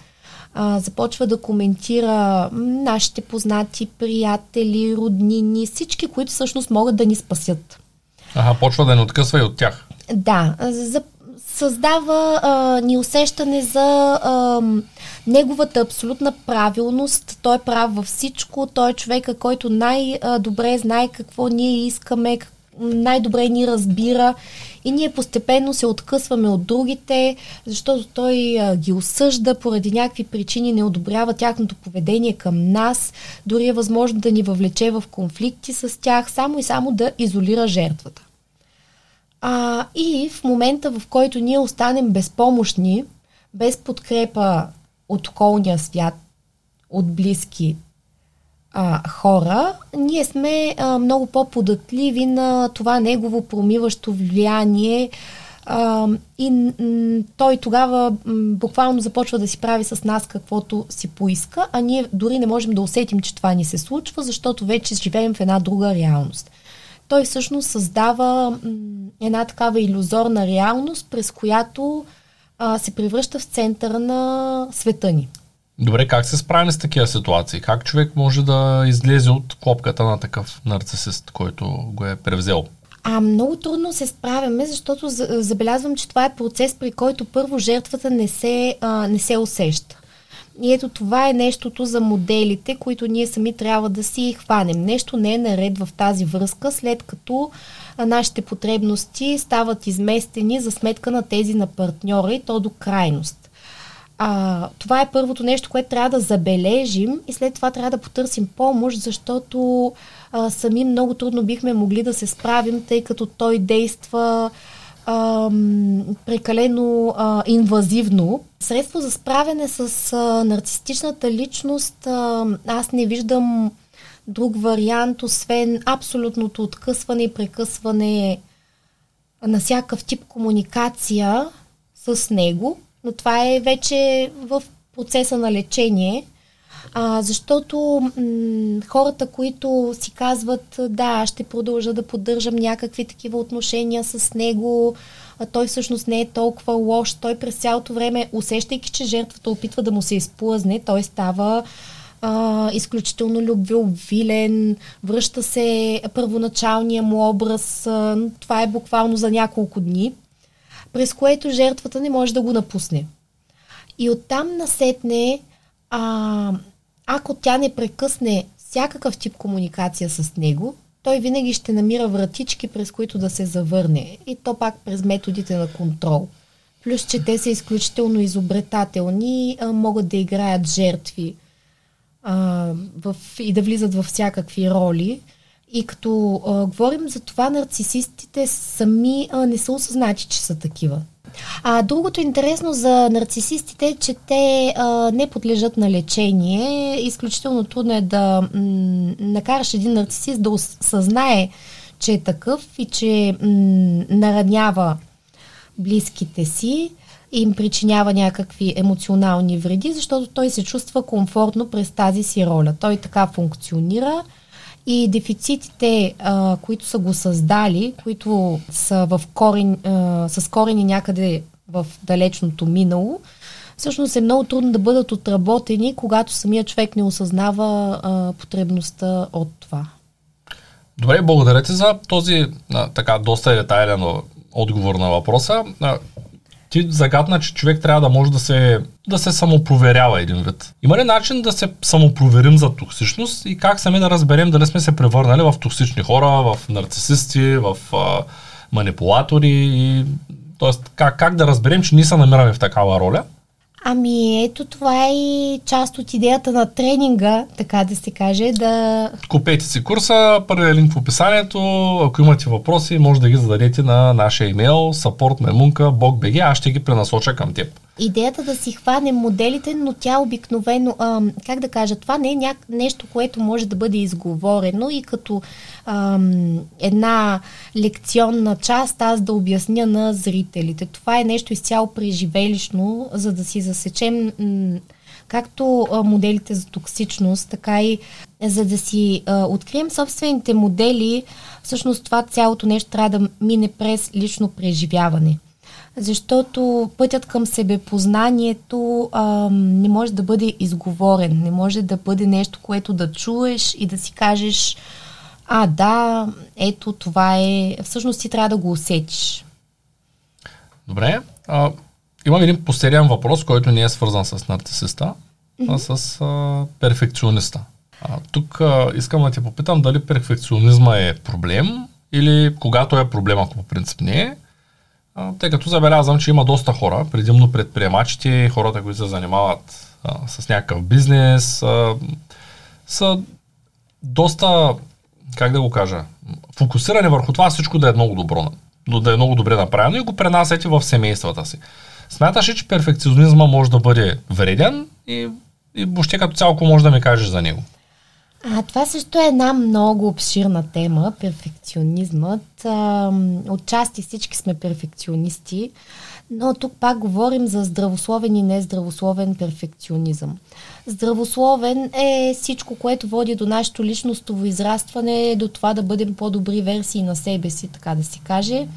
а, започва да коментира нашите познати, приятели, роднини, всички, които всъщност могат да ни спасят. Ага, почва да не откъсва и от тях. Да, за, създава а, ни усещане за а, неговата абсолютна правилност. Той е прав във всичко. Той е човека, който най-добре знае какво ние искаме, най-добре ни разбира и ние постепенно се откъсваме от другите, защото той а, ги осъжда поради някакви причини, не одобрява тяхното поведение към нас, дори е възможно да ни въвлече в конфликти с тях, само и само да изолира жертвата. А, и в момента, в който ние останем безпомощни, без подкрепа от околния свят, от близки, а, хора, ние сме а, много по-податливи на това негово промиващо влияние а, и м- той тогава м- буквално започва да си прави с нас каквото си поиска, а ние дори не можем да усетим, че това ни се случва, защото вече живеем в една друга реалност. Той всъщност създава една такава иллюзорна реалност, през която а, се превръща в центъра на света ни. Добре, как се справим с такива ситуации? Как човек може да излезе от клопката на такъв нарцисист, който го е превзел? А много трудно се справяме, защото забелязвам, че това е процес, при който първо жертвата не се, а, не се усеща. И ето това е нещото за моделите, които ние сами трябва да си хванем. Нещо не е наред в тази връзка, след като нашите потребности стават изместени за сметка на тези на партньора и то до крайност. А, това е първото нещо, което трябва да забележим и след това трябва да потърсим помощ, защото а, сами много трудно бихме могли да се справим, тъй като той действа а, прекалено а, инвазивно. Средство за справяне с а, нарцистичната личност а, аз не виждам друг вариант, освен абсолютното откъсване и прекъсване на всякакъв тип комуникация с него но това е вече в процеса на лечение, а, защото м- хората, които си казват, да, ще продължа да поддържам някакви такива отношения с него, а той всъщност не е толкова лош, той през цялото време, усещайки, че жертвата опитва да му се изплъзне, той става а, изключително любвеобилен, връща се първоначалния му образ, а, това е буквално за няколко дни през което жертвата не може да го напусне. И оттам насетне, а, ако тя не прекъсне всякакъв тип комуникация с него, той винаги ще намира вратички, през които да се завърне. И то пак през методите на контрол. Плюс, че те са изключително изобретателни, а, могат да играят жертви а, в, и да влизат във всякакви роли. И като а, говорим за това, нарцисистите сами а, не са осъзнати, че са такива. А другото интересно за нарцисистите е, че те а, не подлежат на лечение. Изключително трудно е да м- накараш един нарцисист да осъзнае, че е такъв и че м- наранява близките си им причинява някакви емоционални вреди, защото той се чувства комфортно през тази си роля. Той така функционира и дефицитите, а, които са го създали, които са в корен, а, с корени някъде в далечното минало, всъщност е много трудно да бъдат отработени, когато самия човек не осъзнава а, потребността от това. Добре, благодаря ти за този а, така доста детайлен отговор на въпроса. А, ти загадна, че човек трябва да може да се, да се самопроверява един вид. Има ли начин да се самопроверим за токсичност и как сами да разберем дали сме се превърнали в токсични хора, в нарцисисти, в а, манипулатори и Тоест, как, как да разберем, че ние се намираме в такава роля? Ами ето това е и част от идеята на тренинга, така да се каже, да... Купете си курса, първият линк в описанието. Ако имате въпроси, може да ги зададете на нашия имейл supportmemunka.bg, аз ще ги пренасоча към теб идеята да си хванем моделите, но тя обикновено, а, как да кажа, това не е ня... нещо, което може да бъде изговорено и като а, една лекционна част аз да обясня на зрителите. Това е нещо изцяло преживелищно, за да си засечем както моделите за токсичност, така и за да си а, открием собствените модели, всъщност това цялото нещо трябва да мине през лично преживяване защото пътят към себепознанието а, не може да бъде изговорен, не може да бъде нещо, което да чуеш и да си кажеш, а да, ето това е, всъщност ти трябва да го усетиш. Добре, а, имам един последен въпрос, който не е свързан с нарцисиста, mm-hmm. а с а, перфекциониста. А, тук а, искам да те попитам дали перфекционизма е проблем или когато е проблем, ако по принцип не е, тъй като забелязвам, че има доста хора, предимно предприемачите, хората, които се занимават а, с някакъв бизнес, а, са доста, как да го кажа, фокусирани върху това всичко да е много добро, да е много добре направено и го пренасяте в семействата си. Смяташ ли, че перфекционизма може да бъде вреден и, и въобще като цяло може да ми кажеш за него? А, това също е една много обширна тема, перфекционизмът. А, отчасти всички сме перфекционисти, но тук пак говорим за здравословен и нездравословен перфекционизъм. Здравословен е всичко, което води до нашето личностово израстване, до това да бъдем по-добри версии на себе си, така да си каже.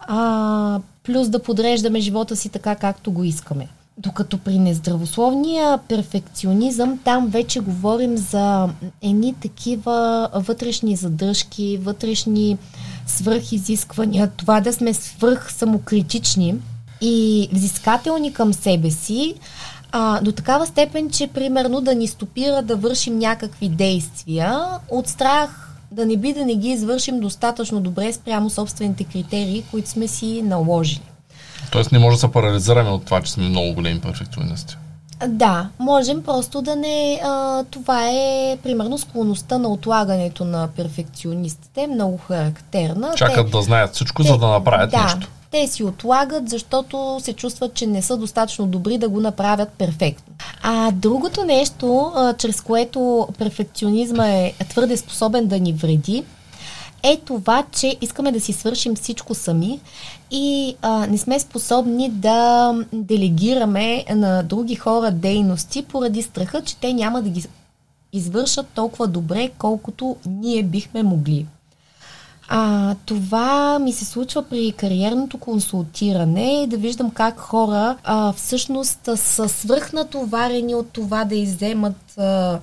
А, плюс да подреждаме живота си така, както го искаме. Докато при нездравословния перфекционизъм, там вече говорим за едни такива вътрешни задръжки, вътрешни свръхизисквания, това да сме свръх самокритични и взискателни към себе си, а, до такава степен, че примерно да ни стопира да вършим някакви действия от страх да не би да не ги извършим достатъчно добре спрямо собствените критерии, които сме си наложили. Тоест не може да се парализираме от това, че сме много големи перфекционисти. Да, можем просто да не... А, това е, примерно, склонността на отлагането на перфекционистите, много характерна. Чакат те, да знаят всичко, те, за да направят да, нещо. Те си отлагат, защото се чувстват, че не са достатъчно добри да го направят перфектно. А другото нещо, а, чрез което перфекционизма е твърде способен да ни вреди, е това, че искаме да си свършим всичко сами и а, не сме способни да делегираме на други хора дейности поради страха, че те няма да ги извършат толкова добре, колкото ние бихме могли. А, това ми се случва при кариерното консултиране, да виждам как хора а, всъщност са свръхнатоварени от това да иземат а,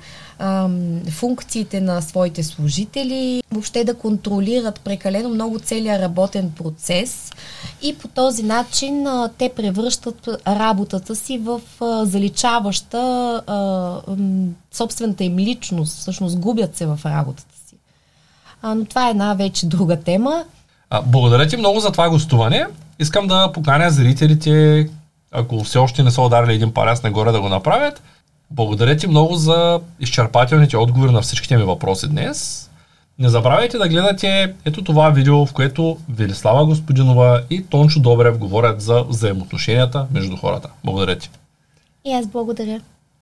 функциите на своите служители, въобще да контролират прекалено много целият работен процес и по този начин а, те превръщат работата си в а, заличаваща а, собствената им личност, всъщност губят се в работата А, но това е една вече друга тема. А, благодаря ти много за това гостуване. Искам да поканя зрителите, ако все още не са ударили един паряс нагоре да го направят. Благодаря ти много за изчерпателните отговори на всичките ми въпроси днес. Не забравяйте да гледате ето това видео, в което Велислава Господинова и Тончо Добрев говорят за взаимоотношенията между хората. Благодаря ти. И аз благодаря.